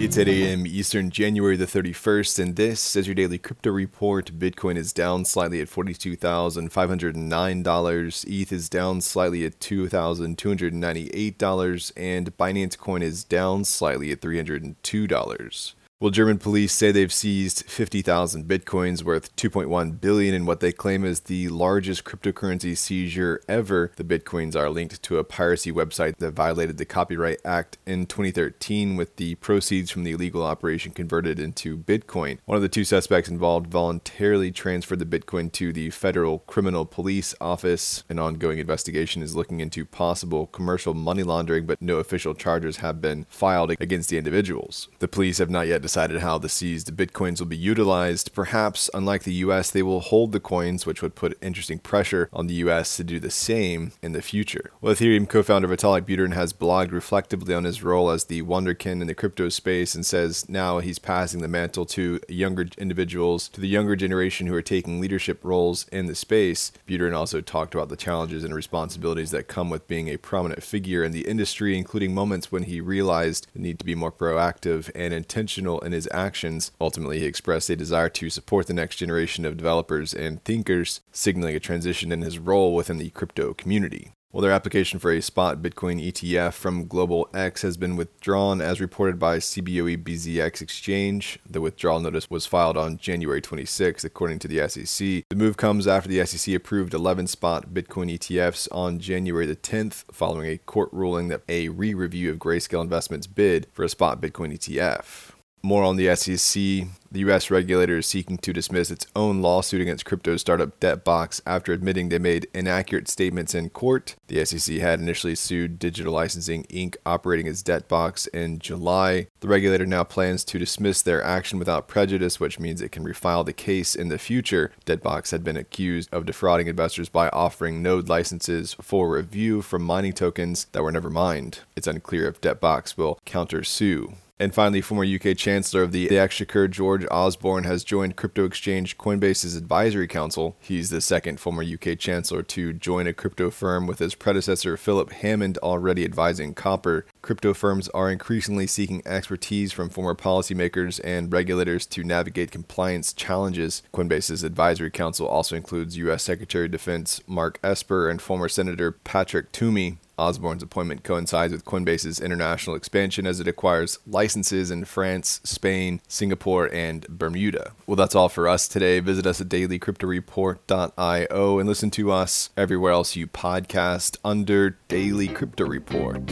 It's 8 a.m. Eastern, January the 31st, and this is your daily crypto report. Bitcoin is down slightly at $42,509. ETH is down slightly at $2,298, and Binance Coin is down slightly at $302. Well, German police say they've seized 50,000 bitcoins worth 2.1 billion in what they claim is the largest cryptocurrency seizure ever. The bitcoins are linked to a piracy website that violated the Copyright Act in 2013 with the proceeds from the illegal operation converted into Bitcoin. One of the two suspects involved voluntarily transferred the Bitcoin to the Federal Criminal Police Office. An ongoing investigation is looking into possible commercial money laundering, but no official charges have been filed against the individuals. The police have not yet decided how the seized bitcoins will be utilized. Perhaps, unlike the US, they will hold the coins, which would put interesting pressure on the US to do the same in the future. Well, Ethereum co founder Vitalik Buterin has blogged reflectively on his role as the wunderkind in the crypto space and says now he's passing the mantle to younger individuals, to the younger generation who are taking leadership roles in the space. Buterin also talked about the challenges and responsibilities that come with being a prominent figure in the industry, including moments when he realized the need to be more proactive and intentional in his actions. Ultimately, he expressed a desire to support the next generation of developers and thinkers, signaling a transition in his role within the crypto community. Well, their application for a spot Bitcoin ETF from Global X has been withdrawn as reported by CBOE BZX Exchange. The withdrawal notice was filed on January 26, according to the SEC. The move comes after the SEC approved 11 spot Bitcoin ETFs on January the 10th, following a court ruling that a re review of Grayscale Investments bid for a spot Bitcoin ETF. More on the SEC. The U.S. regulator is seeking to dismiss its own lawsuit against crypto startup Debtbox after admitting they made inaccurate statements in court. The SEC had initially sued Digital Licensing Inc., operating as Debtbox, in July. The regulator now plans to dismiss their action without prejudice, which means it can refile the case in the future. Debtbox had been accused of defrauding investors by offering node licenses for review from mining tokens that were never mined. It's unclear if Debtbox will counter sue. And finally, former UK Chancellor of the, Exchequer, George Osborne, has joined crypto exchange Coinbase's advisory council. He's the second former UK Chancellor to join a crypto firm, with his predecessor Philip Hammond already advising Copper. Crypto firms are increasingly seeking expertise from former policymakers and regulators to navigate compliance challenges. Coinbase's advisory council also includes U.S. Secretary of Defense Mark Esper and former Senator Patrick Toomey. Osborne's appointment coincides with Coinbase's international expansion as it acquires licenses in France, Spain, Singapore, and Bermuda. Well, that's all for us today. Visit us at dailycryptoreport.io and listen to us everywhere else you podcast under Daily Crypto Report.